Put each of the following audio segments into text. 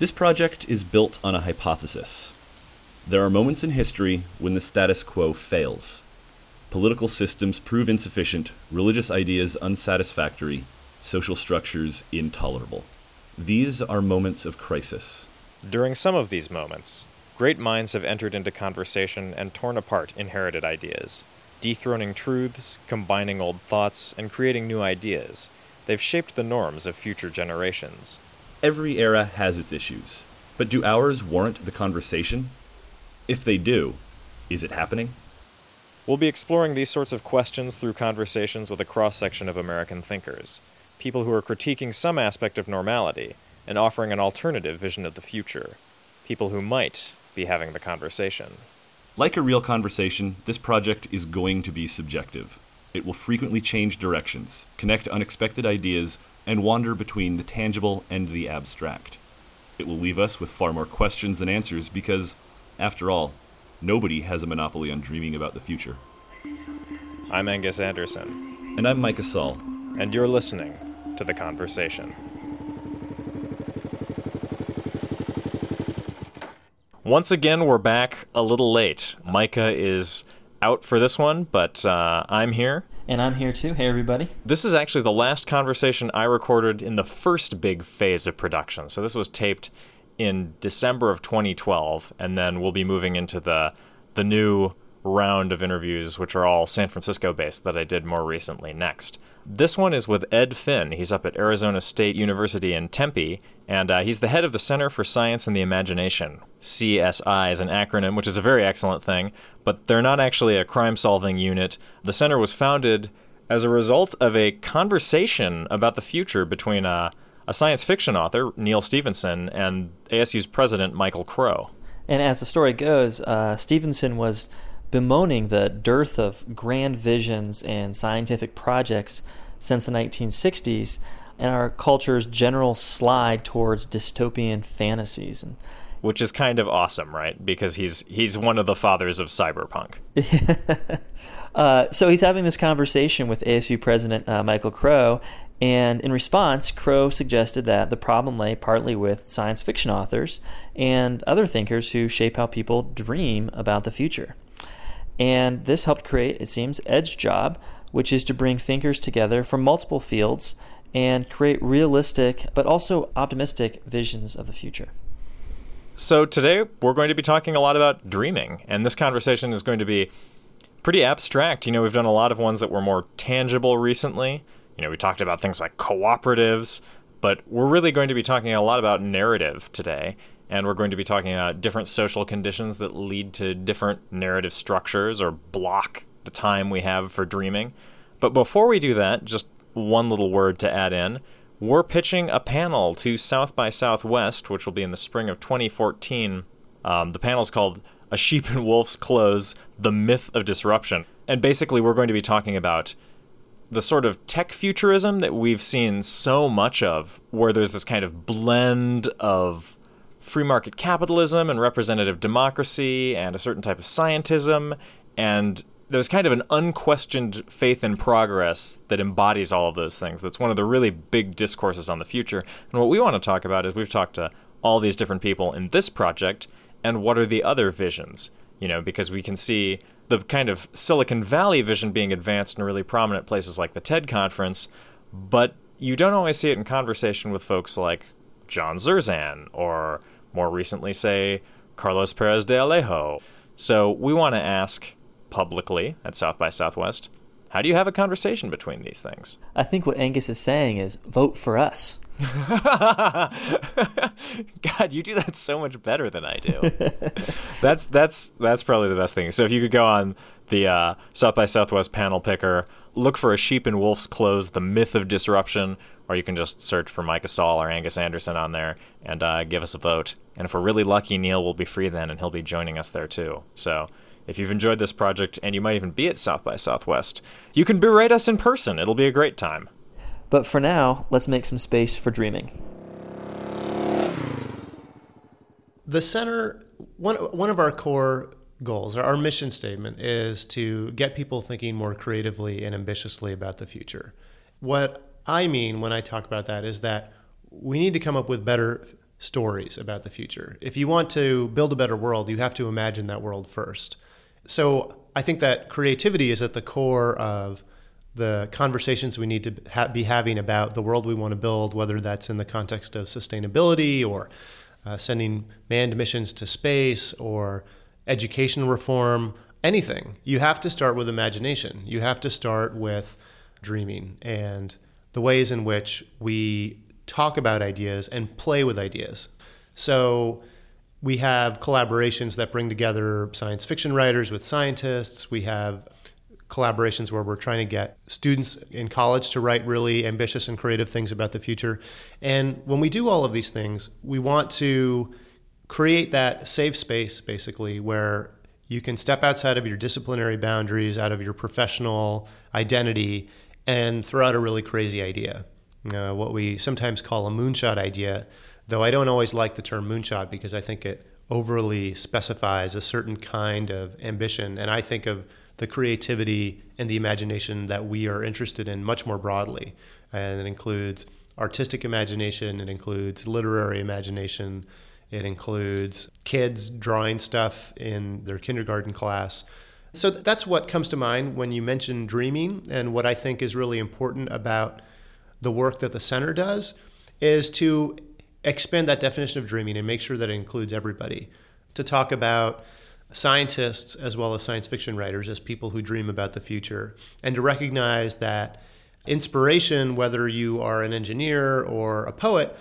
This project is built on a hypothesis. There are moments in history when the status quo fails. Political systems prove insufficient, religious ideas unsatisfactory, social structures intolerable. These are moments of crisis. During some of these moments, great minds have entered into conversation and torn apart inherited ideas, dethroning truths, combining old thoughts, and creating new ideas. They've shaped the norms of future generations. Every era has its issues, but do ours warrant the conversation? If they do, is it happening? We'll be exploring these sorts of questions through conversations with a cross section of American thinkers, people who are critiquing some aspect of normality and offering an alternative vision of the future, people who might be having the conversation. Like a real conversation, this project is going to be subjective. It will frequently change directions, connect unexpected ideas, and wander between the tangible and the abstract. It will leave us with far more questions than answers because, after all, nobody has a monopoly on dreaming about the future. I'm Angus Anderson. And I'm Micah Saul. And you're listening to The Conversation. Once again, we're back a little late. Micah is out for this one, but uh, I'm here. And I'm here too. Hey, everybody. This is actually the last conversation I recorded in the first big phase of production. So this was taped in December of 2012, and then we'll be moving into the the new round of interviews, which are all San Francisco based, that I did more recently next. This one is with Ed Finn. He's up at Arizona State University in Tempe, and uh, he's the head of the Center for Science and the Imagination. CSI is an acronym, which is a very excellent thing, but they're not actually a crime solving unit. The center was founded as a result of a conversation about the future between a, a science fiction author, Neal Stephenson, and ASU's president, Michael Crow. And as the story goes, uh, Stephenson was bemoaning the dearth of grand visions and scientific projects since the 1960s and our culture's general slide towards dystopian fantasies and which is kind of awesome, right? Because he's he's one of the fathers of cyberpunk. uh, so he's having this conversation with ASU President uh, Michael Crow, and in response, Crow suggested that the problem lay partly with science fiction authors and other thinkers who shape how people dream about the future. And this helped create, it seems, Ed's job, which is to bring thinkers together from multiple fields and create realistic but also optimistic visions of the future. So, today we're going to be talking a lot about dreaming, and this conversation is going to be pretty abstract. You know, we've done a lot of ones that were more tangible recently. You know, we talked about things like cooperatives, but we're really going to be talking a lot about narrative today and we're going to be talking about different social conditions that lead to different narrative structures or block the time we have for dreaming. But before we do that, just one little word to add in. We're pitching a panel to South by Southwest, which will be in the spring of 2014. Um, the panel is called A Sheep in Wolf's Clothes The Myth of Disruption. And basically, we're going to be talking about the sort of tech futurism that we've seen so much of, where there's this kind of blend of free market capitalism and representative democracy and a certain type of scientism and there's kind of an unquestioned faith in progress that embodies all of those things. That's one of the really big discourses on the future. And what we want to talk about is we've talked to all these different people in this project and what are the other visions, you know, because we can see the kind of Silicon Valley vision being advanced in really prominent places like the TED conference, but you don't always see it in conversation with folks like John Zerzan or more recently, say, Carlos Perez de Alejo. So we want to ask publicly at South by Southwest how do you have a conversation between these things? I think what Angus is saying is vote for us. God, you do that so much better than I do. that's that's that's probably the best thing. So if you could go on the uh, South by Southwest panel picker, look for a sheep in wolf's clothes, the myth of disruption, or you can just search for Micah Saul or Angus Anderson on there and uh, give us a vote. And if we're really lucky, Neil will be free then, and he'll be joining us there too. So if you've enjoyed this project, and you might even be at South by Southwest, you can berate us in person. It'll be a great time. But for now, let's make some space for dreaming. The center, one, one of our core goals, our mission statement is to get people thinking more creatively and ambitiously about the future. What I mean when I talk about that is that we need to come up with better stories about the future. If you want to build a better world, you have to imagine that world first. So I think that creativity is at the core of the conversations we need to ha- be having about the world we want to build, whether that's in the context of sustainability or uh, sending manned missions to space or education reform, anything. You have to start with imagination. You have to start with dreaming and the ways in which we talk about ideas and play with ideas. So we have collaborations that bring together science fiction writers with scientists. We have collaborations where we're trying to get students in college to write really ambitious and creative things about the future. And when we do all of these things, we want to create that safe space basically where you can step outside of your disciplinary boundaries, out of your professional identity, and throw out a really crazy idea. Uh, what we sometimes call a moonshot idea, though I don't always like the term moonshot because I think it overly specifies a certain kind of ambition. And I think of the creativity and the imagination that we are interested in much more broadly. And it includes artistic imagination, it includes literary imagination, it includes kids drawing stuff in their kindergarten class. So that's what comes to mind when you mention dreaming. And what I think is really important about the work that the center does is to expand that definition of dreaming and make sure that it includes everybody. To talk about scientists as well as science fiction writers as people who dream about the future, and to recognize that inspiration, whether you are an engineer or a poet,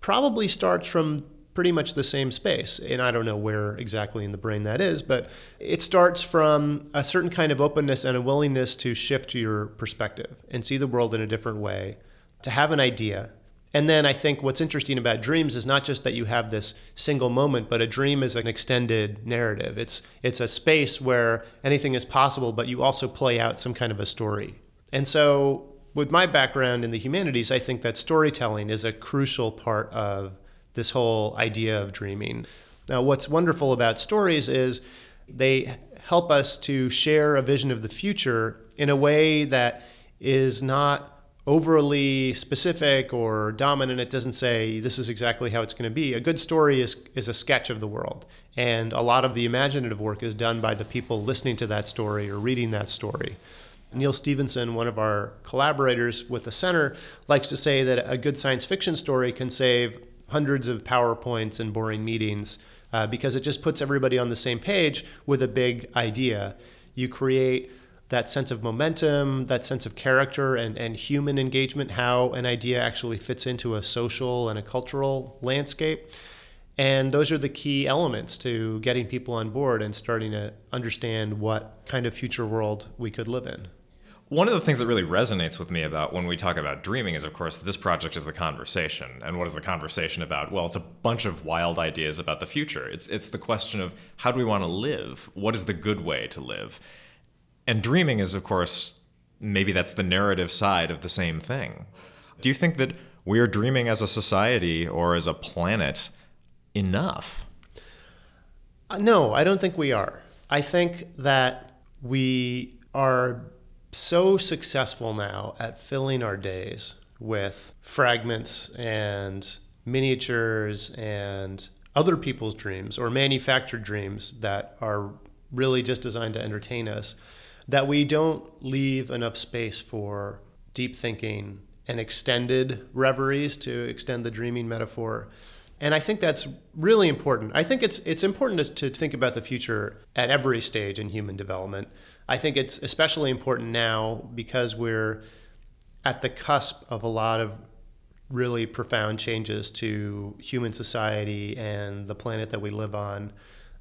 probably starts from pretty much the same space. And I don't know where exactly in the brain that is, but it starts from a certain kind of openness and a willingness to shift your perspective and see the world in a different way, to have an idea, and then I think what's interesting about dreams is not just that you have this single moment, but a dream is an extended narrative. It's it's a space where anything is possible, but you also play out some kind of a story. And so with my background in the humanities, I think that storytelling is a crucial part of this whole idea of dreaming. Now, what's wonderful about stories is they help us to share a vision of the future in a way that is not overly specific or dominant. It doesn't say this is exactly how it's going to be. A good story is, is a sketch of the world. And a lot of the imaginative work is done by the people listening to that story or reading that story. Neal Stephenson, one of our collaborators with the center, likes to say that a good science fiction story can save hundreds of PowerPoints and boring meetings uh, because it just puts everybody on the same page with a big idea. You create that sense of momentum, that sense of character and, and human engagement, how an idea actually fits into a social and a cultural landscape. And those are the key elements to getting people on board and starting to understand what kind of future world we could live in. One of the things that really resonates with me about when we talk about dreaming is, of course, this project is the conversation. And what is the conversation about? Well, it's a bunch of wild ideas about the future. It's, it's the question of how do we want to live? What is the good way to live? And dreaming is, of course, maybe that's the narrative side of the same thing. Do you think that we are dreaming as a society or as a planet enough? Uh, no, I don't think we are. I think that we are so successful now at filling our days with fragments and miniatures and other people's dreams or manufactured dreams that are really just designed to entertain us that we don't leave enough space for deep thinking and extended reveries to extend the dreaming metaphor. And I think that's really important. I think it's it's important to, to think about the future at every stage in human development. I think it's especially important now because we're at the cusp of a lot of really profound changes to human society and the planet that we live on,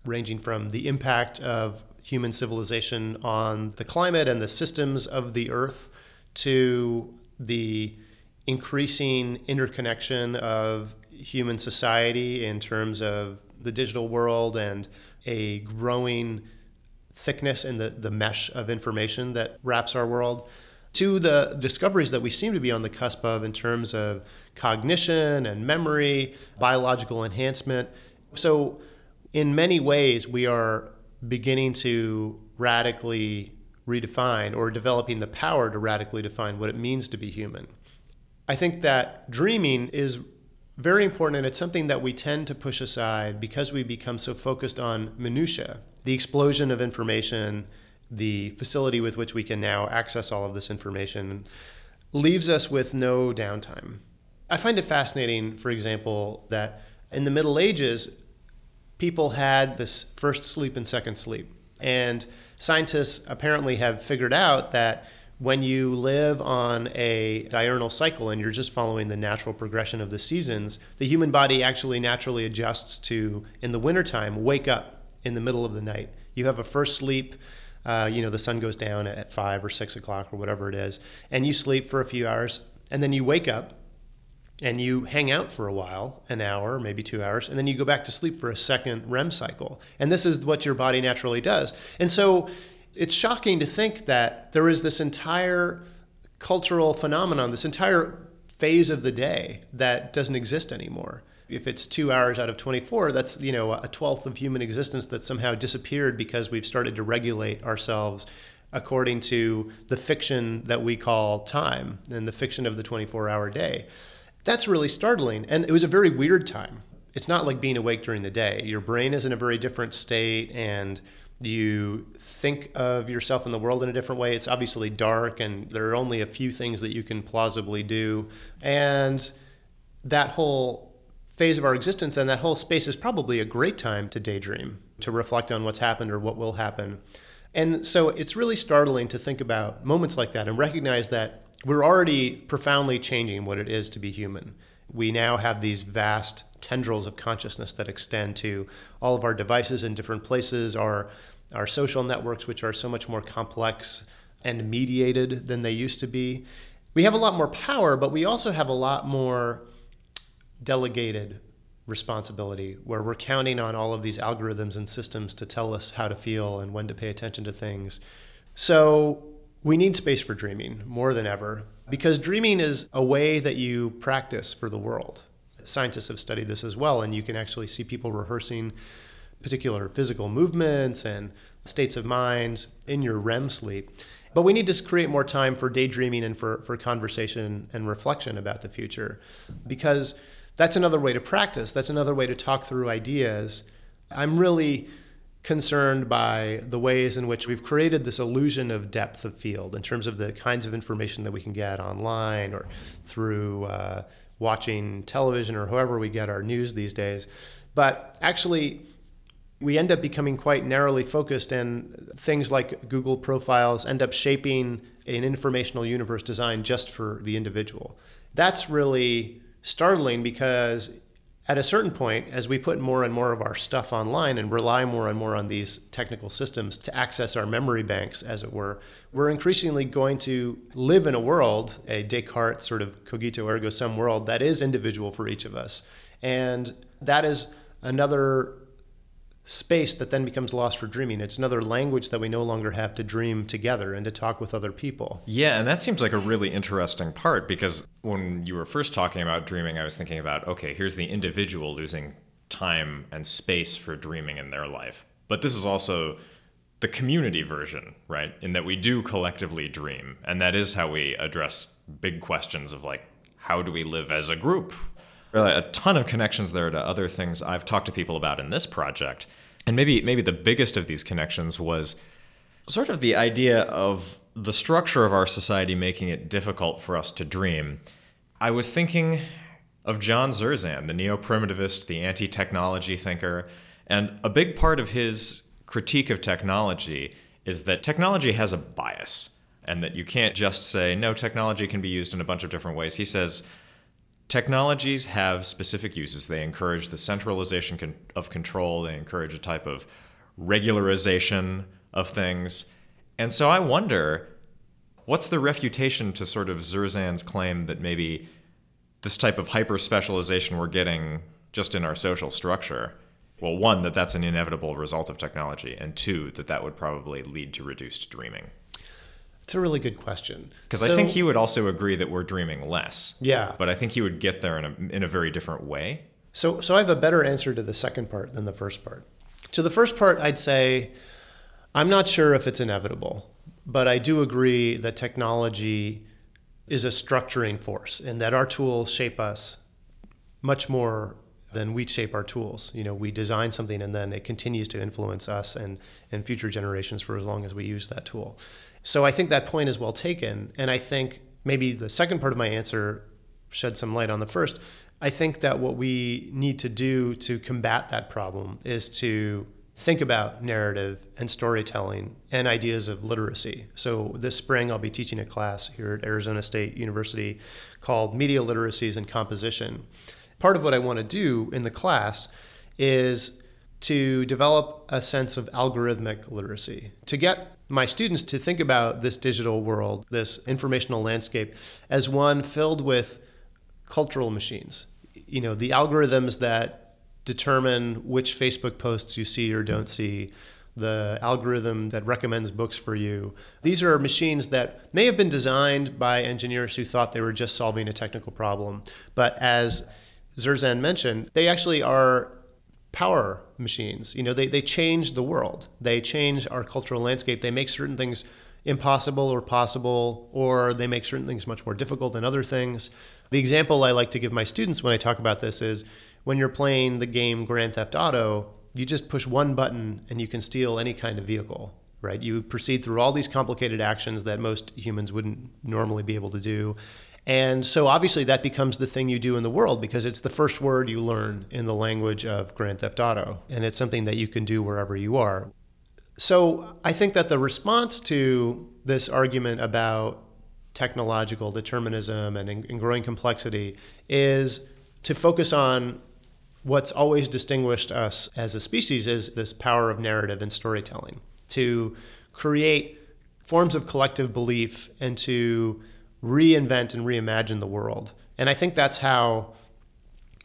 ranging from the impact of human civilization on the climate and the systems of the earth to the increasing interconnection of human society in terms of the digital world and a growing thickness in the, the mesh of information that wraps our world to the discoveries that we seem to be on the cusp of in terms of cognition and memory, biological enhancement. So, in many ways, we are beginning to radically redefine or developing the power to radically define what it means to be human. I think that dreaming is very important, and it's something that we tend to push aside because we become so focused on minutia, the explosion of information, the facility with which we can now access all of this information, leaves us with no downtime. I find it fascinating, for example, that in the Middle Ages, people had this first sleep and second sleep. And scientists apparently have figured out that when you live on a diurnal cycle and you're just following the natural progression of the seasons, the human body actually naturally adjusts to, in the wintertime, wake up in the middle of the night. You have a first sleep. Uh, you know, the sun goes down at five or six o'clock or whatever it is, and you sleep for a few hours, and then you wake up and you hang out for a while, an hour, maybe two hours, and then you go back to sleep for a second REM cycle. And this is what your body naturally does. And so it's shocking to think that there is this entire cultural phenomenon, this entire phase of the day that doesn't exist anymore. If it's two hours out of 24, that's you know a twelfth of human existence that somehow disappeared because we've started to regulate ourselves according to the fiction that we call time and the fiction of the 24-hour day. That's really startling, and it was a very weird time. It's not like being awake during the day. Your brain is in a very different state, and you think of yourself in the world in a different way. It's obviously dark, and there are only a few things that you can plausibly do. And that whole phase of our existence and that whole space is probably a great time to daydream, to reflect on what's happened or what will happen. And so it's really startling to think about moments like that and recognize that we're already profoundly changing what it is to be human. We now have these vast tendrils of consciousness that extend to all of our devices in different places, our our social networks, which are so much more complex and mediated than they used to be. We have a lot more power, but we also have a lot more delegated responsibility where we're counting on all of these algorithms and systems to tell us how to feel and when to pay attention to things. So we need space for dreaming more than ever because dreaming is a way that you practice for the world. Scientists have studied this as well, and you can actually see people rehearsing particular physical movements and states of mind in your REM sleep. But we need to create more time for daydreaming and for, for conversation and reflection about the future because that's another way to practice. That's another way to talk through ideas. I'm really concerned by the ways in which we've created this illusion of depth of field in terms of the kinds of information that we can get online or through uh, watching television or however we get our news these days. But actually, we end up becoming quite narrowly focused, and things like Google profiles end up shaping an informational universe designed just for the individual. That's really startling because at a certain point, as we put more and more of our stuff online and rely more and more on these technical systems to access our memory banks, as it were, we're increasingly going to live in a world, a Descartes sort of cogito ergo sum world, that is individual for each of us. And that is another space that then becomes lost for dreaming. It's another language that we no longer have to dream together and to talk with other people. Yeah, and that seems like a really interesting part because when you were first talking about dreaming, I was thinking about okay, here's the individual losing time and space for dreaming in their life. But this is also the community version, right? In that we do collectively dream. And that is how we address big questions of like, how do we live as a group? Really, a ton of connections there to other things I've talked to people about in this project. And maybe maybe the biggest of these connections was sort of the idea of the structure of our society making it difficult for us to dream. I was thinking of John Zerzan, the neo-primitivist, the anti-technology thinker, and a big part of his critique of technology is that technology has a bias and that you can't just say no technology can be used in a bunch of different ways. He says Technologies have specific uses. They encourage the centralization con- of control, they encourage a type of regularization of things. And so I wonder what's the refutation to sort of Zerzan's claim that maybe this type of hyper specialization we're getting just in our social structure? Well, one, that that's an inevitable result of technology, and two, that that would probably lead to reduced dreaming. It's a really good question. Because so, I think he would also agree that we're dreaming less. Yeah. But I think he would get there in a, in a very different way. So, so I have a better answer to the second part than the first part. To the first part, I'd say I'm not sure if it's inevitable, but I do agree that technology is a structuring force and that our tools shape us much more than we shape our tools. You know, we design something and then it continues to influence us and, and future generations for as long as we use that tool. So I think that point is well taken. And I think maybe the second part of my answer shed some light on the first. I think that what we need to do to combat that problem is to think about narrative and storytelling and ideas of literacy. So this spring I'll be teaching a class here at Arizona State University called Media Literacies and Composition. Part of what I want to do in the class is to develop a sense of algorithmic literacy, to get my students to think about this digital world, this informational landscape, as one filled with cultural machines. You know, the algorithms that determine which Facebook posts you see or don't see, the algorithm that recommends books for you. These are machines that may have been designed by engineers who thought they were just solving a technical problem. But as Zerzan mentioned, they actually are power machines. You know, they, they change the world. They change our cultural landscape. They make certain things impossible or possible, or they make certain things much more difficult than other things. The example I like to give my students when I talk about this is when you're playing the game Grand Theft Auto, you just push one button and you can steal any kind of vehicle, right? You proceed through all these complicated actions that most humans wouldn't normally be able to do. And so obviously that becomes the thing you do in the world because it's the first word you learn in the language of Grand Theft Auto. And it's something that you can do wherever you are. So I think that the response to this argument about technological determinism and, and growing complexity is to focus on what's always distinguished us as a species is this power of narrative and storytelling to create forms of collective belief and to reinvent and reimagine the world. And I think that's how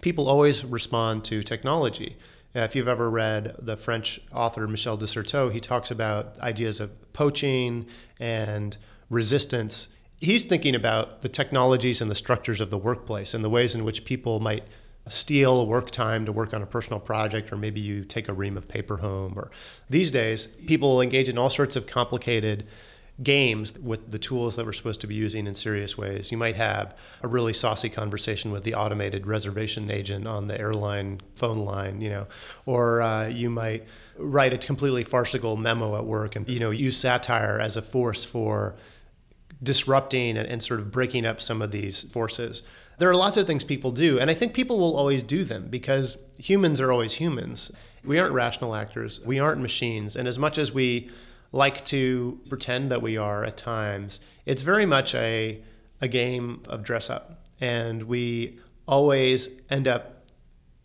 people always respond to technology. Uh, if you've ever read the French author Michel de Certeau, he talks about ideas of poaching and resistance. He's thinking about the technologies and the structures of the workplace and the ways in which people might steal work time to work on a personal project, or maybe you take a ream of paper home. Or these days, people engage in all sorts of complicated games with the tools that we're supposed to be using in serious ways. You might have a really saucy conversation with the automated reservation agent on the airline phone line, you know, or uh, you might write a completely farcical memo at work and you know use satire as a force for disrupting and, and sort of breaking up some of these forces. There are lots of things people do, and I think people will always do them because humans are always humans. We aren't rational actors. We aren't machines. And as much as we like to pretend that we are at times, it's very much a, a game of dress up. And we always end up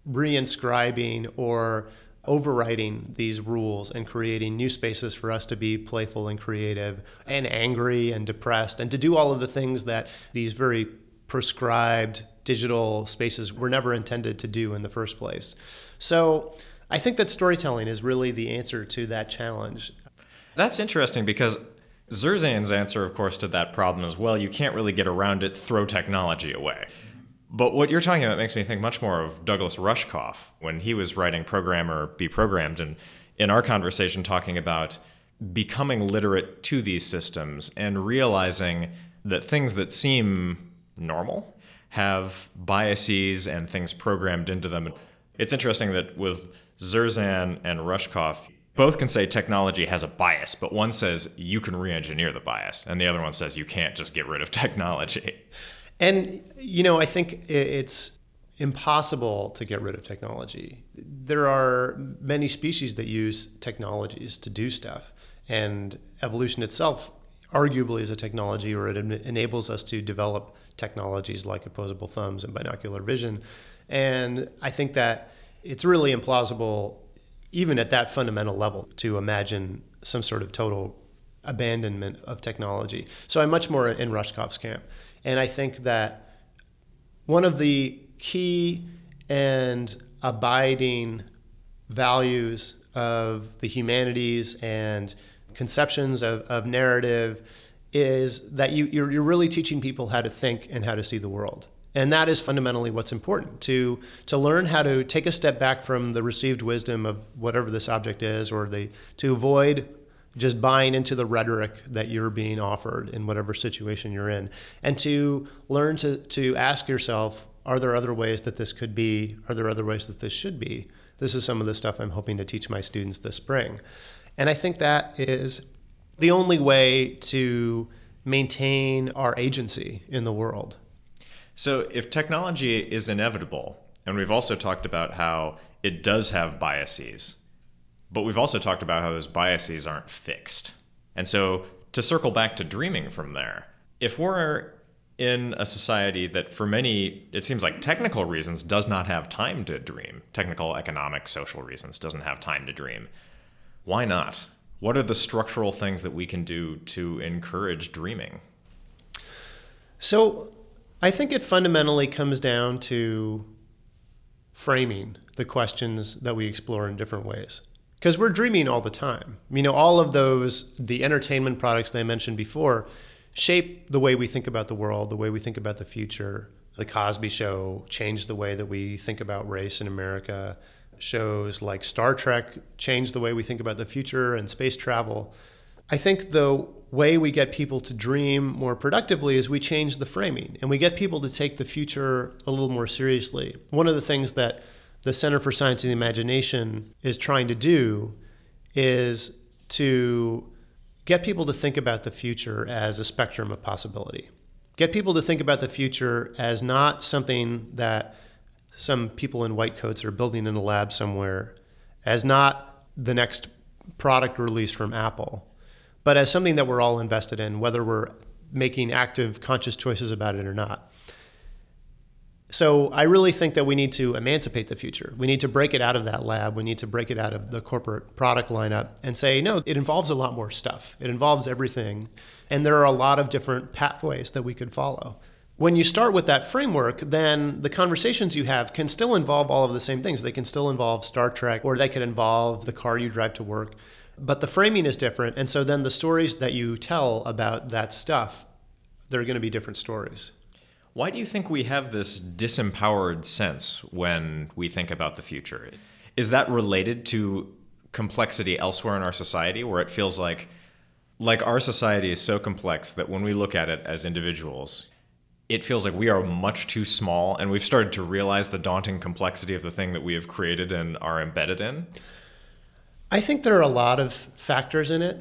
reinscribing or overwriting these rules and creating new spaces for us to be playful and creative and angry and depressed and to do all of the things that these very prescribed digital spaces were never intended to do in the first place. So I think that storytelling is really the answer to that challenge. That's interesting because Zerzan's answer, of course, to that problem is well, you can't really get around it, throw technology away. But what you're talking about makes me think much more of Douglas Rushkoff when he was writing Program or Be Programmed, and in our conversation, talking about becoming literate to these systems and realizing that things that seem normal have biases and things programmed into them. It's interesting that with Zerzan and Rushkoff, both can say technology has a bias, but one says you can re engineer the bias, and the other one says you can't just get rid of technology. And, you know, I think it's impossible to get rid of technology. There are many species that use technologies to do stuff, and evolution itself arguably is a technology or it enables us to develop technologies like opposable thumbs and binocular vision. And I think that it's really implausible even at that fundamental level, to imagine some sort of total abandonment of technology. So I'm much more in Rushkoff's camp. And I think that one of the key and abiding values of the humanities and conceptions of, of narrative is that you, you're, you're really teaching people how to think and how to see the world. And that is fundamentally what's important to to learn how to take a step back from the received wisdom of whatever this object is, or the to avoid just buying into the rhetoric that you're being offered in whatever situation you're in, and to learn to to ask yourself are there other ways that this could be? Are there other ways that this should be? This is some of the stuff I'm hoping to teach my students this spring. And I think that is the only way to maintain our agency in the world. So, if technology is inevitable, and we've also talked about how it does have biases, but we've also talked about how those biases aren't fixed. And so, to circle back to dreaming from there, if we're in a society that, for many, it seems like technical reasons, does not have time to dream, technical, economic, social reasons, doesn't have time to dream, why not? What are the structural things that we can do to encourage dreaming? So, I think it fundamentally comes down to framing the questions that we explore in different ways. Because we're dreaming all the time. You know, all of those, the entertainment products that I mentioned before, shape the way we think about the world, the way we think about the future. The Cosby Show changed the way that we think about race in America. Shows like Star Trek changed the way we think about the future and space travel. I think the way we get people to dream more productively is we change the framing and we get people to take the future a little more seriously. One of the things that the Center for Science and the Imagination is trying to do is to get people to think about the future as a spectrum of possibility. Get people to think about the future as not something that some people in white coats are building in a lab somewhere, as not the next product release from Apple, but as something that we're all invested in, whether we're making active, conscious choices about it or not. So I really think that we need to emancipate the future. We need to break it out of that lab. We need to break it out of the corporate product lineup and say, no, it involves a lot more stuff. It involves everything. And there are a lot of different pathways that we could follow. When you start with that framework, then the conversations you have can still involve all of the same things. They can still involve Star Trek, or they could involve the car you drive to work. But the framing is different. And so then the stories that you tell about that stuff, they're going to be different stories. Why do you think we have this disempowered sense when we think about the future? Is that related to complexity elsewhere in our society where it feels like like our society is so complex that when we look at it as individuals, it feels like we are much too small and we've started to realize the daunting complexity of the thing that we have created and are embedded in? I think there are a lot of factors in it.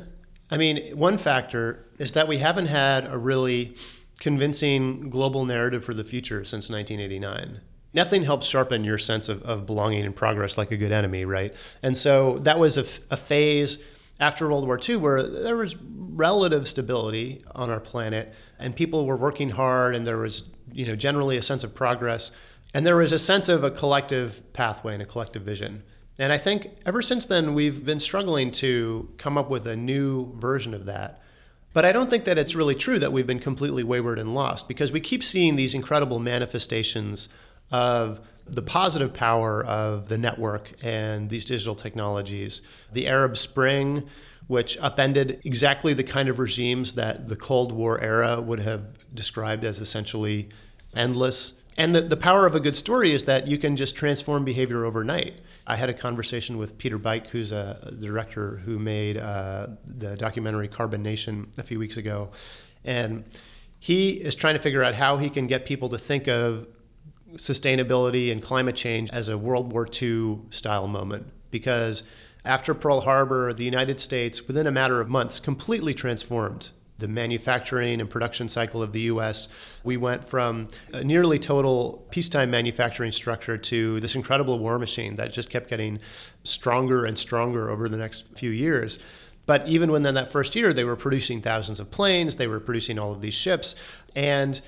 I mean, one factor is that we haven't had a really convincing global narrative for the future since 1989. Nothing helps sharpen your sense of, of belonging and progress like a good enemy, right? And so that was a, a phase after World War II where there was relative stability on our planet and people were working hard and there was you know generally a sense of progress and there was a sense of a collective pathway and a collective vision. And I think ever since then we've been struggling to come up with a new version of that but I don't think that it's really true that we've been completely wayward and lost because we keep seeing these incredible manifestations of the positive power of the network and these digital technologies. The Arab Spring, which upended exactly the kind of regimes that the Cold War era would have described as essentially endless. And the, the power of a good story is that you can just transform behavior overnight. I had a conversation with Peter Byck, who's a director who made uh, the documentary Carbon Nation a few weeks ago. And he is trying to figure out how he can get people to think of sustainability and climate change as a World War II style moment. Because after Pearl Harbor, the United States, within a matter of months, completely transformed the manufacturing and production cycle of the US. We went from a nearly total peacetime manufacturing structure to this incredible war machine that just kept getting stronger and stronger over the next few years. But even within that first year, they were producing thousands of planes, they were producing all of these ships. And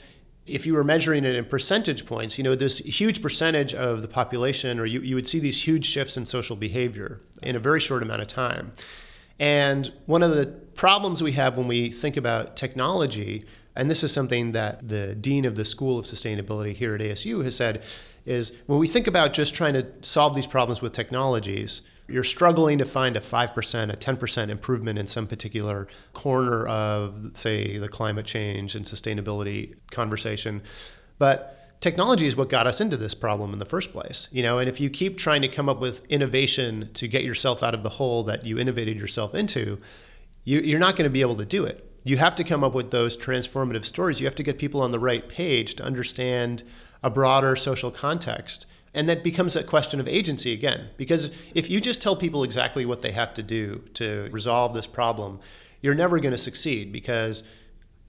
if you were measuring it in percentage points, you know, this huge percentage of the population, or you, you would see these huge shifts in social behavior in a very short amount of time. And one of the problems we have when we think about technology, and this is something that the dean of the School of Sustainability here at ASU has said, is when we think about just trying to solve these problems with technologies, you're struggling to find a 5%, a 10% improvement in some particular corner of, say, the climate change and sustainability conversation. But technology is what got us into this problem in the first place you know and if you keep trying to come up with innovation to get yourself out of the hole that you innovated yourself into you, are not going to be able to do it you have to come up with those transformative stories you have to get people on the right page to understand a broader social context. And that becomes a question of agency again. Because if you just tell people exactly what they have to do to resolve this problem, you're never going to succeed because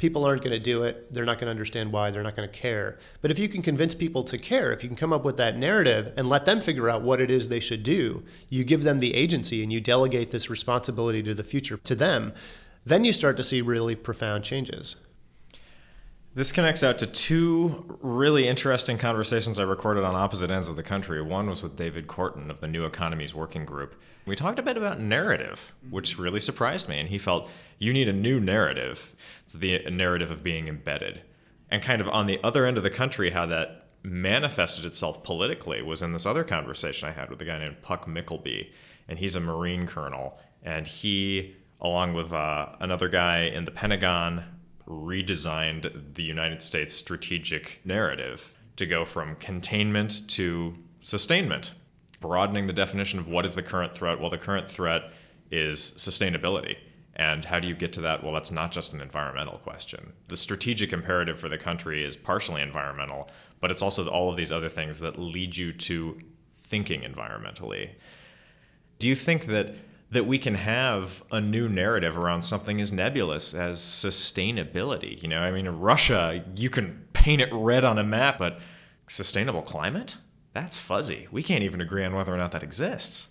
people aren't going to do it. They're not going to understand why. They're not going to care. But if you can convince people to care, if you can come up with that narrative and let them figure out what it is they should do, you give them the agency and you delegate this responsibility to the future to them, then you start to see really profound changes. This connects out to two really interesting conversations I recorded on opposite ends of the country. One was with David Korten of the New Economies Working Group. We talked a bit about narrative, which really surprised me. And he felt you need a new narrative. It's the narrative of being embedded. And kind of on the other end of the country, how that manifested itself politically was in this other conversation I had with a guy named Puck Mykleby. And he's a Marine colonel. And he, along with uh, another guy in the Pentagon, redesigned the United States strategic narrative to go from containment to sustainment, broadening the definition of what is the current threat. Well, the current threat is sustainability. And how do you get to that? Well, that's not just an environmental question. The strategic imperative for the country is partially environmental, but it's also all of these other things that lead you to thinking environmentally. Do you think that that we can have a new narrative around something as nebulous as sustainability. You know, I mean, Russia, you can paint it red on a map, but sustainable climate? That's fuzzy. We can't even agree on whether or not that exists.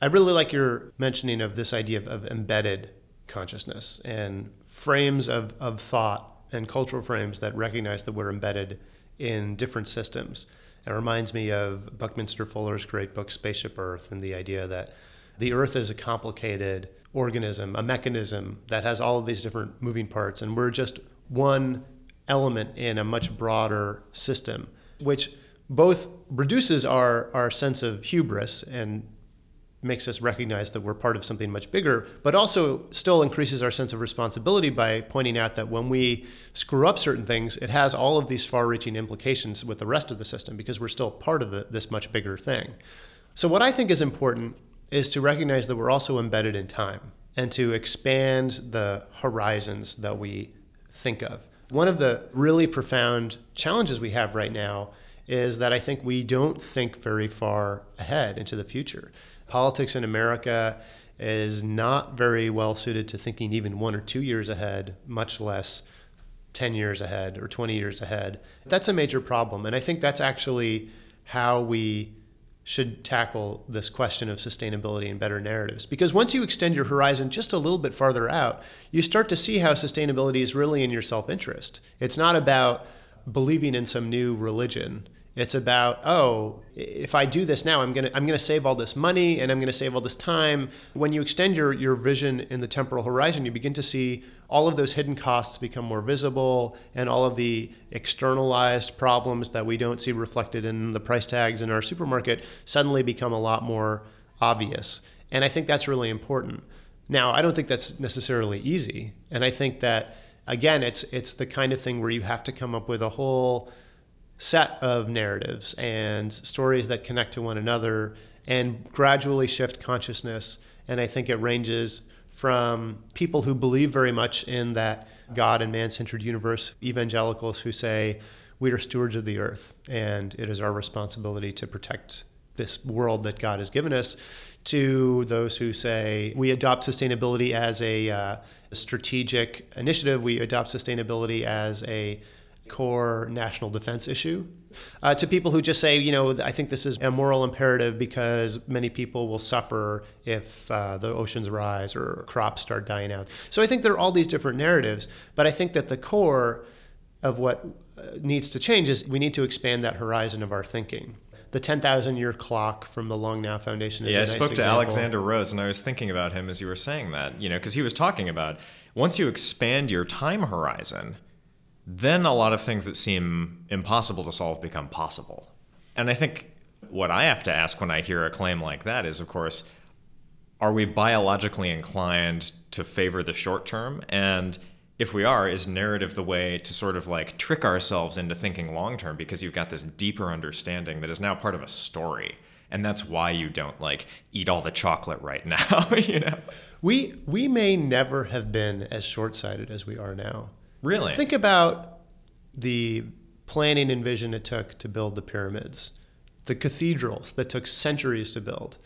I really like your mentioning of this idea of, of embedded consciousness and frames of, of thought and cultural frames that recognize that we're embedded in different systems. It reminds me of Buckminster Fuller's great book, Spaceship Earth, and the idea that the Earth is a complicated organism, a mechanism that has all of these different moving parts, and we're just one element in a much broader system, which both reduces our, our sense of hubris and makes us recognize that we're part of something much bigger, but also still increases our sense of responsibility by pointing out that when we screw up certain things, it has all of these far reaching implications with the rest of the system because we're still part of the, this much bigger thing. So, what I think is important is to recognize that we're also embedded in time and to expand the horizons that we think of. One of the really profound challenges we have right now is that I think we don't think very far ahead into the future. Politics in America is not very well suited to thinking even one or two years ahead, much less 10 years ahead or 20 years ahead. That's a major problem. And I think that's actually how we should tackle this question of sustainability and better narratives. Because once you extend your horizon just a little bit farther out, you start to see how sustainability is really in your self interest. It's not about believing in some new religion it's about, oh, if I do this now, I'm gonna I'm gonna save all this money and I'm gonna save all this time. When you extend your, your vision in the temporal horizon, you begin to see all of those hidden costs become more visible and all of the externalized problems that we don't see reflected in the price tags in our supermarket suddenly become a lot more obvious. And I think that's really important. Now, I don't think that's necessarily easy. And I think that again, it's it's the kind of thing where you have to come up with a whole set of narratives and stories that connect to one another and gradually shift consciousness. And I think it ranges from people who believe very much in that God and man centered universe, evangelicals who say, we are stewards of the earth and it is our responsibility to protect this world that God has given us, to those who say we adopt sustainability as a uh, strategic initiative, we adopt sustainability as a core national defense issue. Uh, to people who just say, you know, I think this is a moral imperative because many people will suffer if uh, the oceans rise or crops start dying out. So I think there are all these different narratives, but I think that the core of what uh, needs to change is we need to expand that horizon of our thinking. The 10,000 year clock from the Long Now Foundation is yeah, I nice spoke to example. Alexander Rose, and I was thinking about him as you were saying that, you know, because he was talking about once you expand your time horizon, then a lot of things that seem impossible to solve become possible. And I think what I have to ask when I hear a claim like that is, of course, are we biologically inclined to favor the short term? And if we are, is narrative the way to sort of like trick ourselves into thinking long term because you've got this deeper understanding that is now part of a story? And that's why you don't like eat all the chocolate right now, you know? We, we may never have been as short sighted as we are now. Really? Think about the planning and vision it took to build the pyramids, the cathedrals that took centuries to build.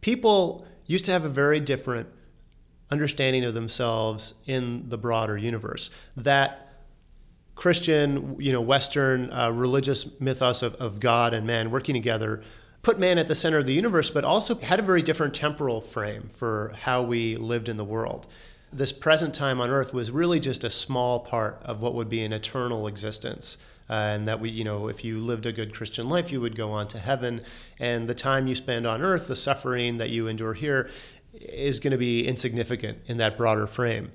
People used to have a very different understanding of themselves in the broader universe. That Christian, you know, Western uh, religious mythos of, of God and man working together put man at the center of the universe, but also had a very different temporal frame for how we lived in the world. This present time on earth was really just a small part of what would be an eternal existence. Uh, and that we, you know, if you lived a good Christian life, you would go on to heaven. And the time you spend on earth, the suffering that you endure here, is going to be insignificant in that broader frame.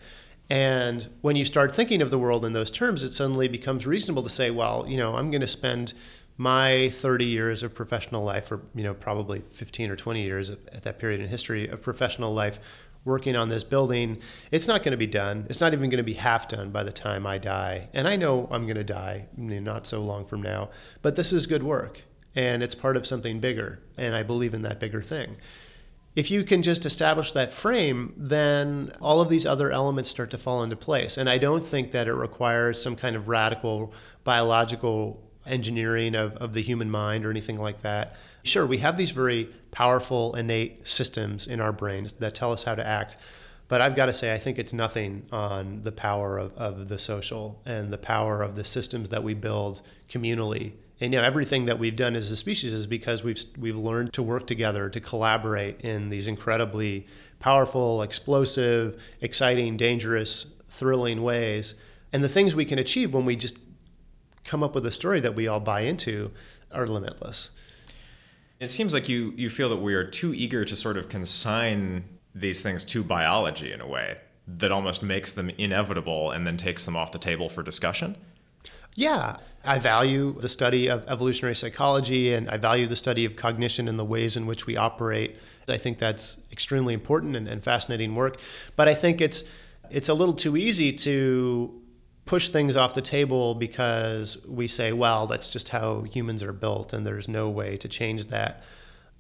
And when you start thinking of the world in those terms, it suddenly becomes reasonable to say, well, you know, I'm going to spend my 30 years of professional life, or you know, probably 15 or 20 years at that period in history of professional life, working on this building. It's not going to be done. It's not even going to be half done by the time I die. And I know I'm going to die not so long from now. But this is good work, and it's part of something bigger. And I believe in that bigger thing if you can just establish that frame, then all of these other elements start to fall into place. And I don't think that it requires some kind of radical biological engineering of, of the human mind or anything like that. Sure, we have these very powerful, innate systems in our brains that tell us how to act. But I've got to say, I think it's nothing on the power of, of the social and the power of the systems that we build communally and you know everything that we've done as a species is because we've we've learned to work together to collaborate in these incredibly powerful explosive exciting dangerous thrilling ways and the things we can achieve when we just come up with a story that we all buy into are limitless it seems like you you feel that we are too eager to sort of consign these things to biology in a way that almost makes them inevitable and then takes them off the table for discussion yeah, I value the study of evolutionary psychology and I value the study of cognition and the ways in which we operate. I think that's extremely important and, and fascinating work. But I think it's it's a little too easy to push things off the table because we say, well, that's just how humans are built and there's no way to change that.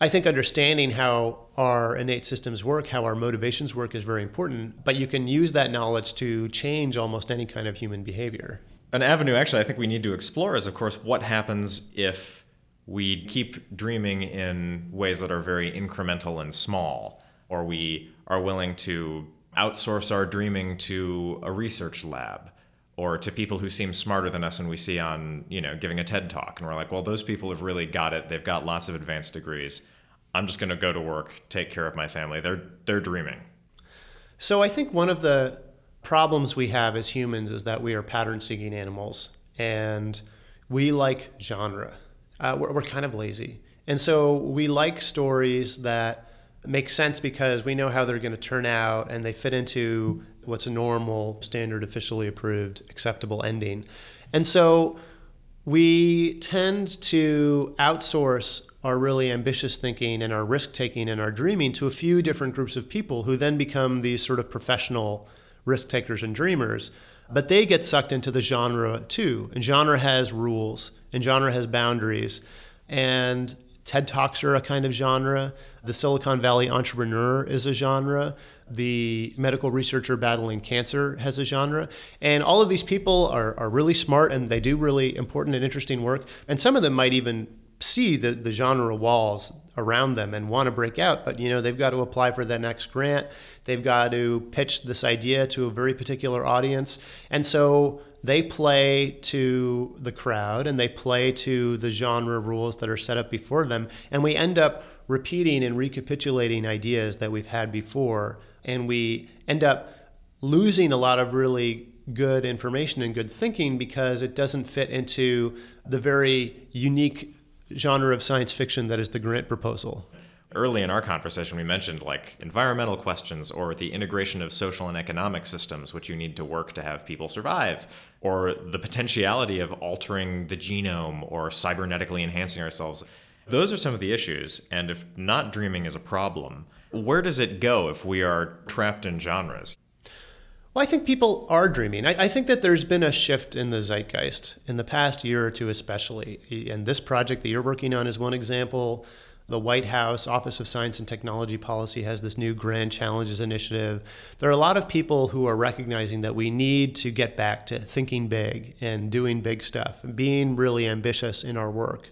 I think understanding how our innate systems work, how our motivations work is very important, but you can use that knowledge to change almost any kind of human behavior an avenue actually I think we need to explore is of course what happens if we keep dreaming in ways that are very incremental and small or we are willing to outsource our dreaming to a research lab or to people who seem smarter than us and we see on you know giving a ted talk. And we're like well those people have really got it. They've got lots of advanced degrees. I'm just going to go to work take care of my family. They're they're dreaming. So i think one of the problems we have as humans is that we are pattern seeking animals and we like genre. Uh, we're, we're kind of lazy. And so we like stories that make sense because we know how they're going to turn out and they fit into what's a normal, standard, officially approved, acceptable ending. And so we tend to outsource our really ambitious thinking and our risk taking and our dreaming to a few different groups of people who then become these sort of professional risk takers and dreamers, but they get sucked into the genre too. And genre has rules, and genre has boundaries. And TED Talks are a kind of genre. The Silicon Valley entrepreneur is a genre. The medical researcher battling cancer has a genre. And all of these people are, are really smart and they do really important and interesting work. And some of them might even see the, the genre walls around them and want to break out, but you know they've got to apply for the next grant. They've got to pitch this idea to a very particular audience, and so they play to the crowd and they play to the genre rules that are set up before them, and we end up repeating and recapitulating ideas that we've had before, and we end up losing a lot of really good information and good thinking because it doesn't fit into the very unique genre of science fiction that is the grant proposal. Early in our conversation, we mentioned like environmental questions or the integration of social and economic systems, which you need to work to have people survive, or the potentiality of altering the genome or cybernetically enhancing ourselves. Those are some of the issues. And if not dreaming is a problem, where does it go if we are trapped in genres? Well, I think people are dreaming. I, I, think that there's been a shift in the zeitgeist in the past year or two, especially. And this project that you're working on is one example. The White House, Office of Science and Technology Policy, has this new Grand Challenges Initiative. There are a lot of people who are recognizing that we need to get back to thinking big and doing big stuff and being really ambitious in our work.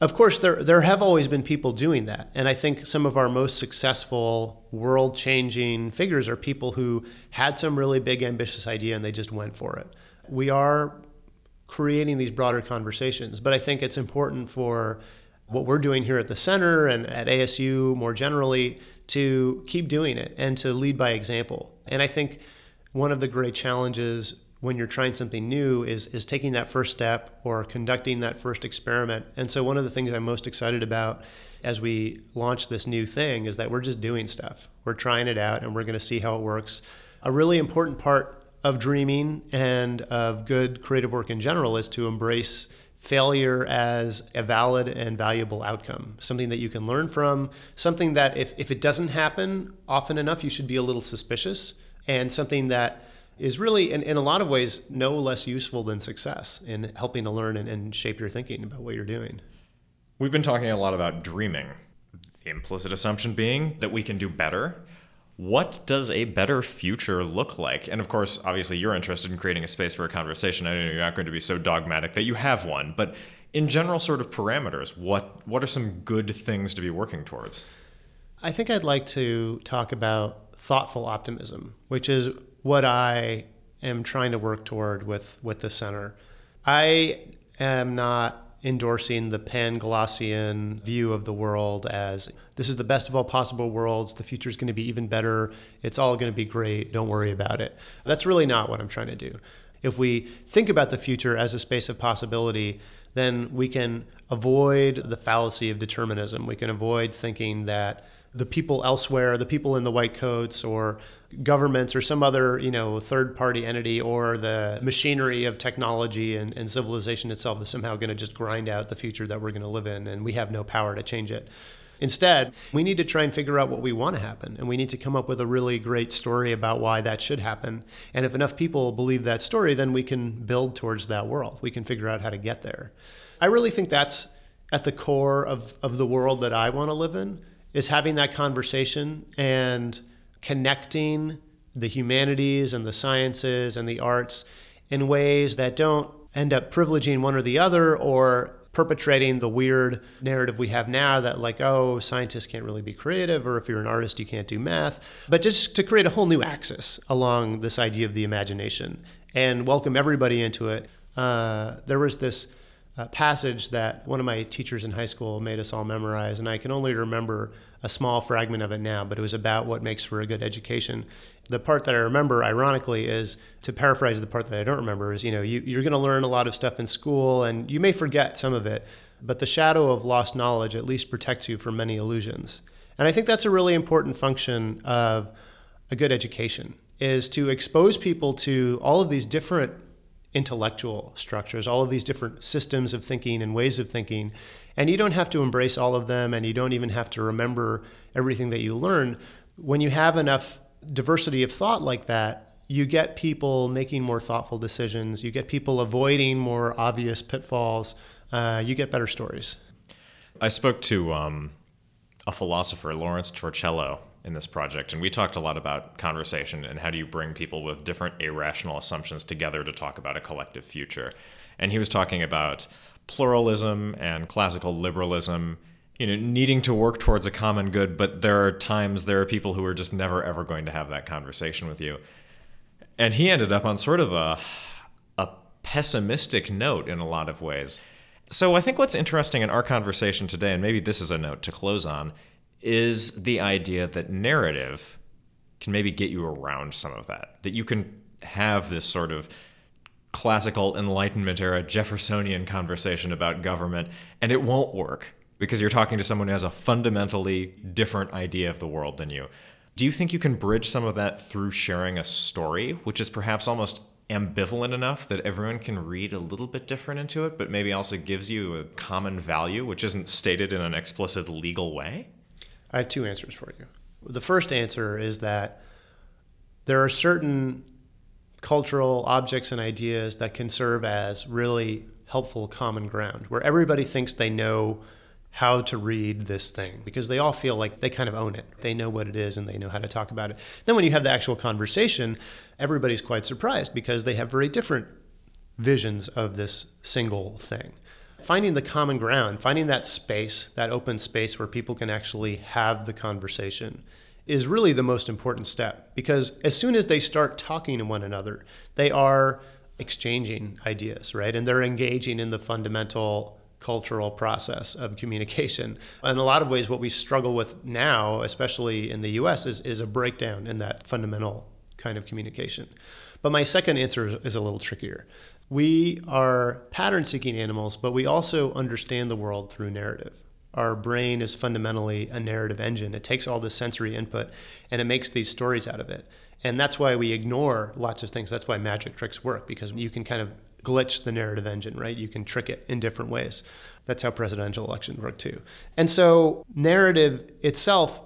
Of course, there, there have always been people doing that. And I think some of our most successful, world changing figures are people who had some really big, ambitious idea and they just went for it. We are creating these broader conversations, but I think it's important for what we're doing here at the center and at ASU more generally to keep doing it and to lead by example. And I think one of the great challenges when you're trying something new is is taking that first step or conducting that first experiment. And so one of the things I'm most excited about as we launch this new thing is that we're just doing stuff. We're trying it out and we're going to see how it works. A really important part of dreaming and of good creative work in general is to embrace failure as a valid and valuable outcome, something that you can learn from, something that if, if it doesn't happen often enough, you should be a little suspicious, and something that is really, in, in a lot of ways, no less useful than success in helping to learn and, and shape your thinking about what you're doing. We've been talking a lot about dreaming, the implicit assumption being that we can do better. What does a better future look like? And of course, obviously, you're interested in creating a space for a conversation. I know you're not going to be so dogmatic that you have one, but in general, sort of parameters, what what are some good things to be working towards? I think I'd like to talk about thoughtful optimism, which is what I am trying to work toward with with the center. I am not endorsing the Panglossian view of the world as this is the best of all possible worlds. The future is going to be even better. It's all going to be great. Don't worry about it. That's really not what I'm trying to do. If we think about the future as a space of possibility, then we can avoid the fallacy of determinism. We can avoid thinking that the people elsewhere, the people in the white coats or governments or some other, you know, third party entity or the machinery of technology and, and civilization itself is somehow going to just grind out the future that we're going to live in and we have no power to change it. Instead, we need to try and figure out what we want to happen. And we need to come up with a really great story about why that should happen. And if enough people believe that story, then we can build towards that world. We can figure out how to get there. I really think that's at the core of, of the world that I want to live in is having that conversation and connecting the humanities and the sciences and the arts in ways that don't end up privileging one or the other or perpetrating the weird narrative we have now that like oh scientists can't really be creative or if you're an artist you can't do math. But just to create a whole new axis along this idea of the imagination and welcome everybody into it uh, there was this uh, passage that one of my teachers in high school made us all memorize, and I can only remember a small fragment of it now, but it was about what makes for a good education. The part that I remember, ironically, is to paraphrase the part that I don't remember, is you know, you, you're going to learn a lot of stuff in school, and you may forget some of it, but the shadow of lost knowledge at least protects you from many illusions. And I think that's a really important function of a good education, is to expose people to all of these different intellectual structures, all of these different systems of thinking and ways of thinking. And you don't have to embrace all of them, and you don't even have to remember everything that you learn. When you have enough diversity of thought like that, you get people making more thoughtful decisions, you get people avoiding more obvious pitfalls, uh, you get better stories. I spoke to um, a philosopher, Lawrence Torcello, in this project. And we talked a lot about conversation and how do you bring people with different irrational assumptions together to talk about a collective future. And he was talking about pluralism and classical liberalism, you know, needing to work towards a common good, but there are times there are people who are just never ever going to have that conversation with you. And he ended up on sort of a a pessimistic note in a lot of ways. So I think what's interesting in our conversation today, and maybe this is a note to close on, is the idea that narrative can maybe get you around some of that. That you can have this sort of classical Enlightenment era Jeffersonian conversation about government, and it won't work because you're talking to someone who has a fundamentally different idea of the world than you. Do you think you can bridge some of that through sharing a story, which is perhaps almost ambivalent enough that everyone can read a little bit different into it, but maybe also gives you a common value, which isn't stated in an explicit legal way? I have two answers for you. The first answer is that there are certain cultural objects and ideas that can serve as really helpful common ground where everybody thinks they know how to read this thing because they all feel like they kind of own it. They know what it is and they know how to talk about it. Then when you have the actual conversation, everybody's quite surprised because they have very different visions of this single thing. Finding the common ground, finding that space, that open space where people can actually have the conversation is really the most important step because as soon as they start talking to one another, they are exchanging ideas, right? And they're engaging in the fundamental cultural process of communication. In a lot of ways, what we struggle with now, especially in the US, is, is a breakdown in that fundamental kind of communication. But my second answer is a little trickier. We are pattern seeking animals, but we also understand the world through narrative. Our brain is fundamentally a narrative engine. It takes all the sensory input and it makes these stories out of it. And that's why we ignore lots of things. That's why magic tricks work because you can kind of glitch the narrative engine, right? You can trick it in different ways. That's how presidential elections work too. And so, narrative itself,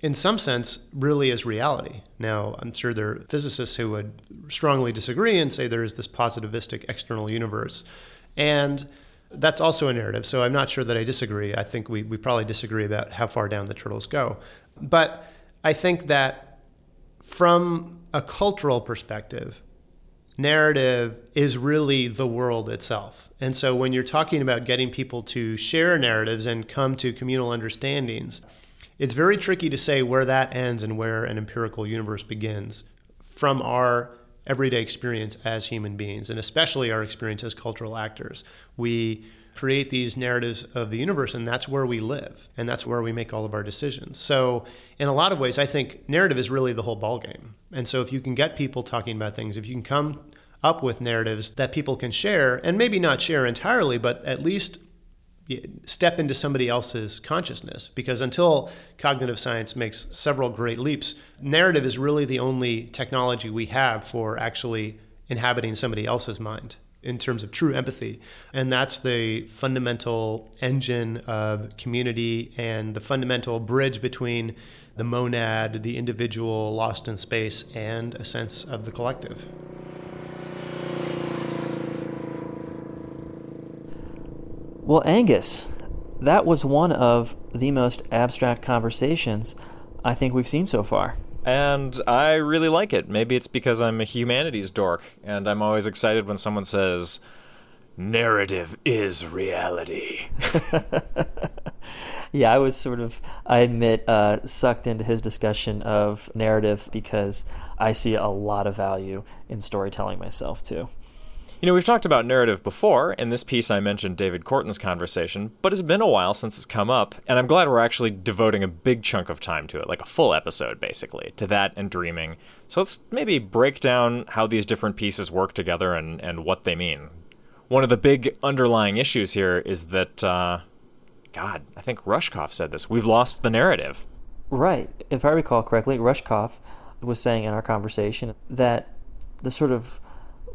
in some sense, really is reality. Now, I'm sure there are physicists who would strongly disagree and say there is this positivistic external universe. And that's also a narrative. So, I'm not sure that I disagree. I think we, we probably disagree about how far down the turtles go. But I think that from a cultural perspective, narrative is really the world itself. And so when you're talking about getting people to share narratives and come to communal understandings, it's very tricky to say where that ends and where an empirical universe begins from our everyday experience as human beings, and especially our experience as cultural actors. We create these narratives of the universe, and that's where we live, and that's where we make all of our decisions. So, in a lot of ways, I think narrative is really the whole ballgame. And so, if you can get people talking about things, if you can come up with narratives that people can share, and maybe not share entirely, but at least step into somebody else's consciousness because until cognitive science makes several great leaps, narrative is really the only technology we have for actually inhabiting somebody else's mind in terms of true empathy. And that's the fundamental engine of community and the fundamental bridge between the monad, the individual lost in space, and a sense of the collective. Well, Angus, that was one of the most abstract conversations I think we've seen so far and I really like it. Maybe it's because I'm a humanities dork, and I'm always excited when someone says, narrative is reality. yeah, I was sort of, I admit, uh, sucked into his discussion of narrative because I see a lot of value in storytelling myself, too. You know, we've talked about narrative before. In this piece, I mentioned David Korten's conversation, but it's been a while since it's come up, and I'm glad we're actually devoting a big chunk of time to it, like a full episode, basically, to that and dreaming. So let's maybe break down how these different pieces work together and, and what they mean. One of the big underlying issues here is that, uh, God, I think Rushkoff said this we've lost the narrative. Right. If I recall correctly, Rushkoff was saying in our conversation that the sort of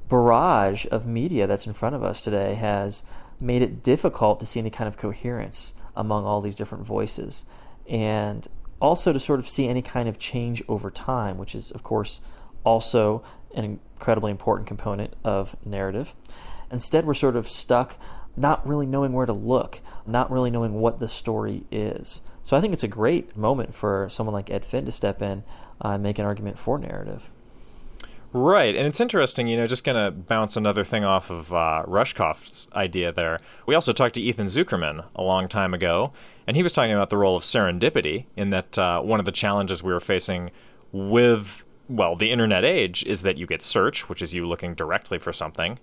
barrage of media that's in front of us today has made it difficult to see any kind of coherence among all these different voices and also to sort of see any kind of change over time, which is, of course, also an incredibly important component of narrative. Instead, we're sort of stuck not really knowing where to look, not really knowing what the story is. So I think it's a great moment for someone like Ed Finn to step in uh, and make an argument for narrative. Right, and it's interesting, you know, just going to bounce another thing off of uh, Rushkoff's idea there. We also talked to Ethan Zuckerman a long time ago, and he was talking about the role of serendipity in that uh, one of the challenges we were facing with, well, the internet age is that you get search, which is you looking directly for something,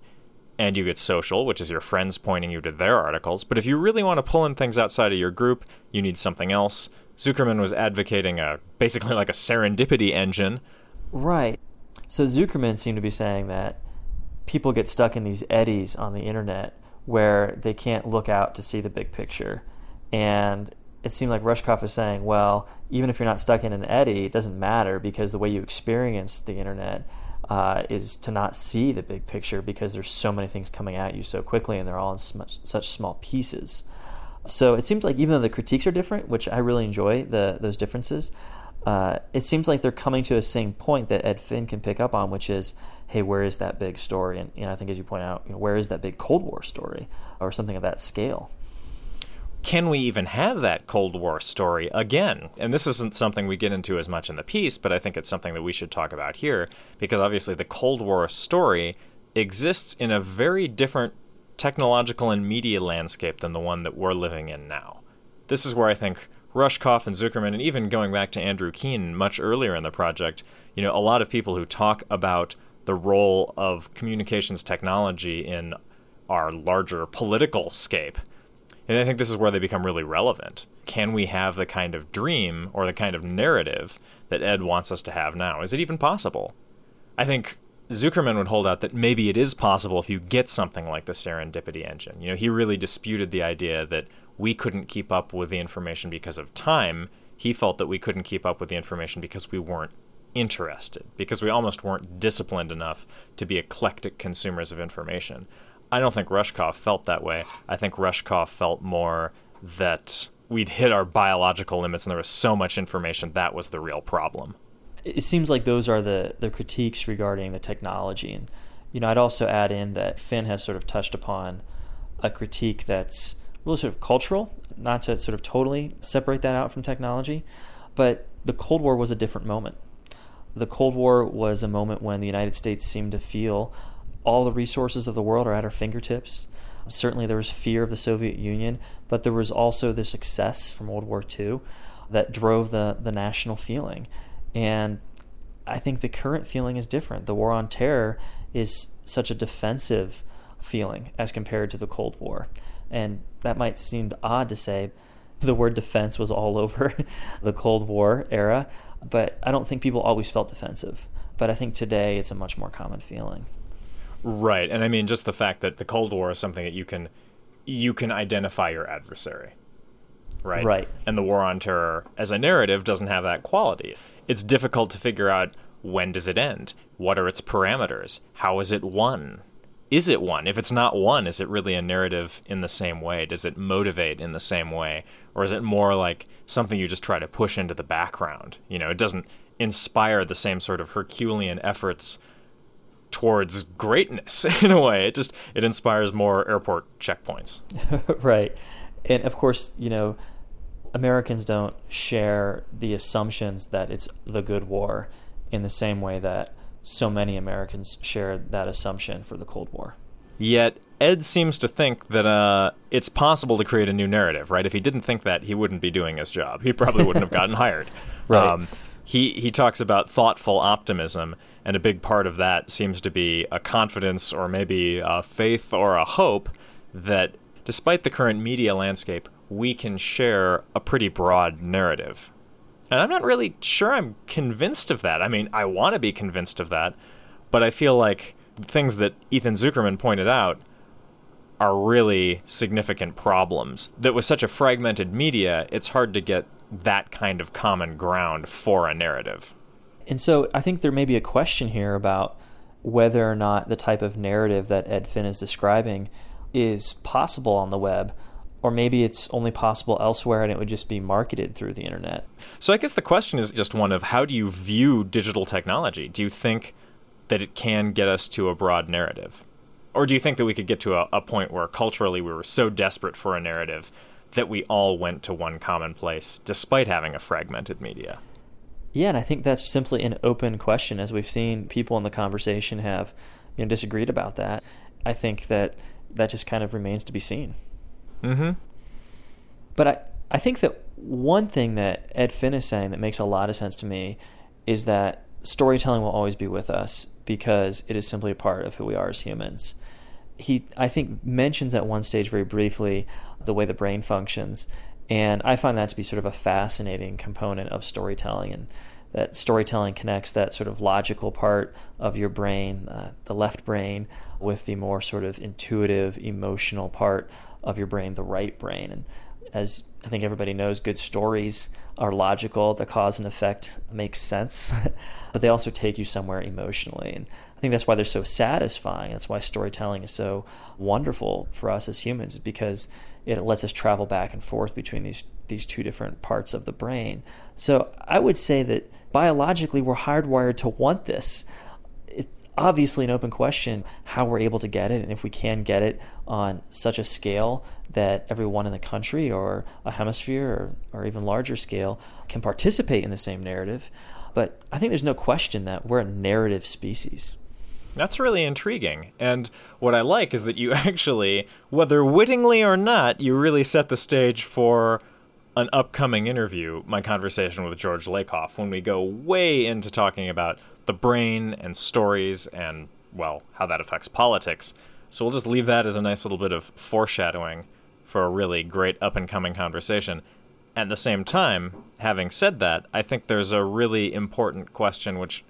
and you get social, which is your friends pointing you to their articles. But if you really want to pull in things outside of your group, you need something else. Zuckerman was advocating a basically like a serendipity engine. Right. So Zuckerman seemed to be saying that people get stuck in these eddies on the internet where they can't look out to see the big picture. And it seemed like Rushkoff was saying, well, even if you're not stuck in an eddy, it doesn't matter because the way you experience the internet uh, is to not see the big picture because there's so many things coming at you so quickly and they're all in such small pieces. So it seems like even though the critiques are different, which I really enjoy the those differences, uh, it seems like they're coming to a same point that Ed Finn can pick up on, which is, hey, where is that big story? And, I think, as you point out, you know, where is that big Cold War story or something of that scale? can we even have that Cold War story again? And this isn't something we get into as much in the piece, but I think it's something that we should talk about here because obviously the Cold War story exists in a very different technological and media landscape than the one that we're living in now. This is where I think Rushkoff and Zuckerman, and even going back to Andrew Keen much earlier in the project, you know, a lot of people who talk about the role of communications technology in our larger political scape and I think this is where they become really relevant. Can we have the kind of dream or the kind of narrative that Ed wants us to have now? Is it even possible? I think Zuckerman would hold out that maybe it is possible if you get something like the serendipity engine. You know, he really disputed the idea that we couldn't keep up with the information because of time. He felt that we couldn't keep up with the information because we weren't interested, because we almost weren't disciplined enough to be eclectic consumers of information. I don't think Rushkoff felt that way. I think Rushkoff felt more that we'd hit our biological limits and there was so much information that was the real problem. It seems like those are the, the critiques regarding the technology. And, you know, I'd also add in that Finn has sort of touched upon a critique that's really sort of cultural, not to sort of totally separate that out from technology, but the Cold War was a different moment. The Cold War was a moment when the United States seemed to feel all the resources of the world are at our fingertips. Certainly, there was fear of the Soviet Union, but there was also the success from World War II that drove the, the national feeling. And I think the current feeling is different. The war on terror is such a defensive feeling as compared to the Cold War. And that might seem odd to say the word defense was all over the Cold War era, but I don't think people always felt defensive. But I think today it's a much more common feeling. Right. And I mean just the fact that the Cold War is something that you can you can identify your adversary. Right? Right. And the war on terror as a narrative doesn't have that quality. It's difficult to figure out when does it end? What are its parameters? How is it won? Is it one? If it's not one, is it really a narrative in the same way? Does it motivate in the same way? Or is it more like something you just try to push into the background? You know, it doesn't inspire the same sort of Herculean efforts towards greatness in a way. It just it inspires more airport checkpoints. right. And of course, you know, Americans don't share the assumptions that it's the good war in the same way that so many Americans share that assumption for the Cold War. Yet Ed seems to think that uh, it's possible to create a new narrative, right? If he didn't think that, he wouldn't be doing his job. He probably wouldn't have gotten hired. right. Um, he he talks about thoughtful optimism, and a big part of that seems to be a confidence or maybe a faith or a hope that despite the current media landscape, we can share a pretty broad narrative. And I'm not really sure I'm convinced of that. I mean, I want to be convinced of that, but I feel like things that Ethan Zuckerman pointed out are really significant problems. That with such a fragmented media, it's hard to get that kind of common ground for a narrative. And so I think there may be a question here about whether or not the type of narrative that Ed Finn is describing is possible on the web, or maybe it's only possible elsewhere and it would just be marketed through the internet. So I guess the question is just one of how do you view digital technology? Do you think that it can get us to a broad narrative? Or do you think that we could get to a, a point where culturally we were so desperate for a narrative that we all went to one common place despite having a fragmented media? Yeah, and I think that's simply an open question, as we've seen people in the conversation have you know, disagreed about that. I think that that just kind of remains to be seen. Mm-hmm. But I, I think that one thing that Ed Finn is saying that makes a lot of sense to me is that storytelling will always be with us because it is simply a part of who we are as humans. He, I think, mentions at one stage very briefly the way the brain functions and I find that to be sort of a fascinating component of storytelling, and that storytelling connects that sort of logical part of your brain, uh, the left brain, with the more sort of intuitive, emotional part of your brain, the right brain. And as I think everybody knows, good stories are logical, the cause and effect makes sense, but they also take you somewhere emotionally. And I think that's why they're so satisfying. That's why storytelling is so wonderful for us as humans, because it lets us travel back and forth between these these two different parts of the brain. So I would say that biologically we're hardwired to want this. it's obviously an open question how we're able to get it and if we can get it on such a scale that everyone in the country or a hemisphere or, or even larger scale can participate in the same narrative. But I think there's no question that we're a narrative species. That's really intriguing. And what I like is that you actually, whether wittingly or not, you really set the stage for an upcoming interview, my conversation with George Lakoff, when we go way into talking about the brain and stories and, well, how that affects politics. So we'll just leave that as a nice little bit of foreshadowing for a really great up and coming conversation. At the same time, having said that, I think there's a really important question which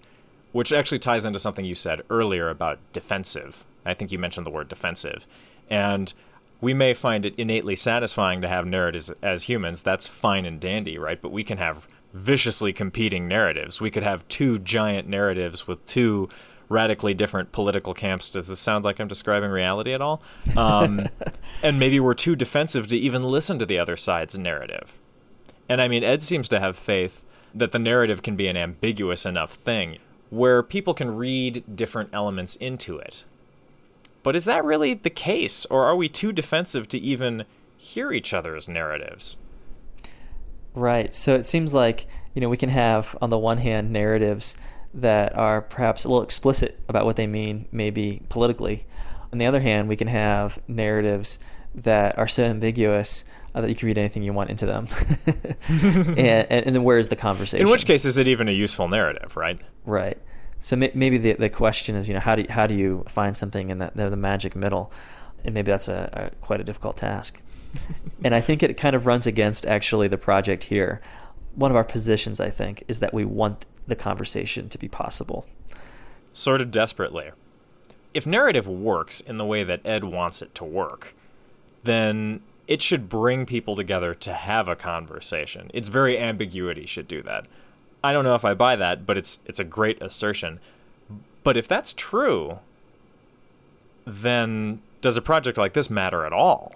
which actually ties into something you said earlier about defensive. I think you mentioned the word defensive. And we may find it innately satisfying to have narratives as humans. That's fine and dandy, right? But we can have viciously competing narratives. We could have two giant narratives with two radically different political camps. Does this sound like I'm describing reality at all? Um, and maybe we're too defensive to even listen to the other side's narrative. And I mean, Ed seems to have faith that the narrative can be an ambiguous enough thing where people can read different elements into it. But is that really the case, or are we too defensive to even hear each other's narratives? Right. So it seems like, you know, we can have, on the one hand, narratives that are perhaps a little explicit about what they mean, maybe politically. On the other hand, we can have narratives that are so ambiguous uh, that you can read anything you want into them. and, and, and, then where is the conversation? In which case, is it even a useful narrative, right? Right. So may, maybe the, the question is, you know, how do you, how do you find something in that the magic middle? And maybe that's a, a quite a difficult task. and I think it kind of runs against actually the project here. One of our positions, I think, is that we want the conversation to be possible. Sort of desperately. If narrative works in the way that Ed wants it to work, then it should bring people together to have a conversation. Its very ambiguity should do that. I don't know if I buy that, but it's it's a great assertion. But if that's true, then does a project like this matter at all?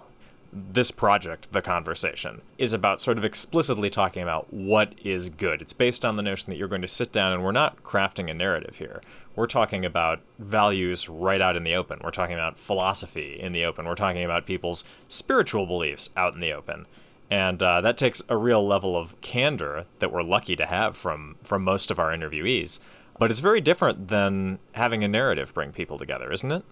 This project, The Conversation, is about sort of explicitly talking about what is good. It's based on the notion that you're going to sit down and we're not crafting a narrative here. We're talking about values right out in the open. We're talking about philosophy in the open. We're talking about people's spiritual beliefs out in the open. And uh, that takes a real level of candor that we're lucky to have from, from most of our interviewees. But it's very different than having a narrative bring people together, isn't it?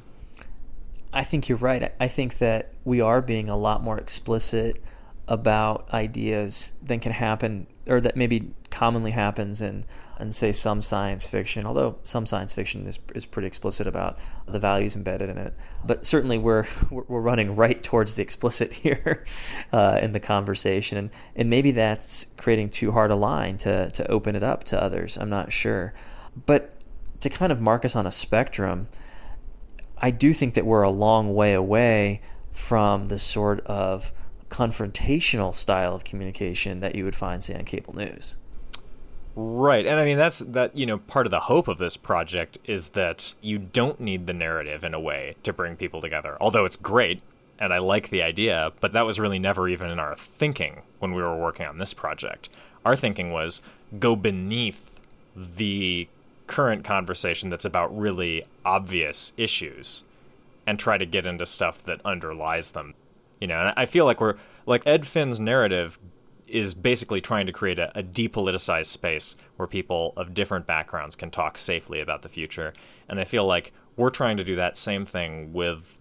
I think you're right. I think that we are being a lot more explicit about ideas than can happen, or that maybe commonly happens in, and say some science fiction. Although some science fiction is is pretty explicit about the values embedded in it, but certainly we're we're running right towards the explicit here uh, in the conversation, and and maybe that's creating too hard a line to to open it up to others. I'm not sure, but to kind of mark us on a spectrum I do think that we're a long way away from the sort of confrontational style of communication that you would find, say, on cable news. Right. And I mean that's that you know part of the hope of this project is that you don't need the narrative in a way to bring people together. Although it's great and I like the idea, but that was really never even in our thinking when we were working on this project. Our thinking was go beneath the current conversation that's about really obvious issues and try to get into stuff that underlies them. You know, and I feel like we're like Ed Finn's narrative is basically trying to create a, a, depoliticized space where people of different backgrounds can talk safely about the future. And I feel like we're trying to do that same thing with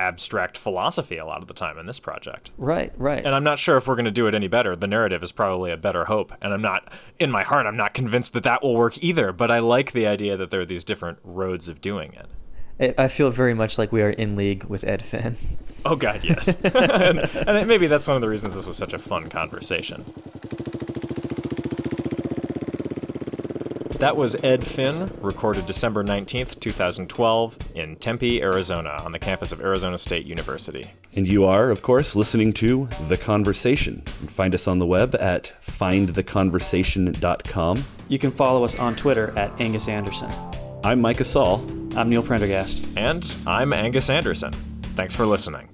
abstract philosophy a lot of the time in this project. Right, right. And I'm not sure if we're going to do it any better. The narrative is probably a better hope, and I'm not in my heart I'm not convinced that that will work either, but I like the idea that there are these different roads of doing it. I feel very much like we are in league with Ed Finn. Oh God, yes. and, and maybe that's one of the reasons this was such a fun conversation. That was Ed Finn, recorded December 19th, 2012, in Tempe, Arizona, on the campus of Arizona State University. And you are, of course, listening to The Conversation. Find us on the web at findtheconversation.com. You can follow us on Twitter at Angus Anderson. I'm Micah Saul. I'm Neil Prendergast. And I'm Angus Anderson. Thanks for listening.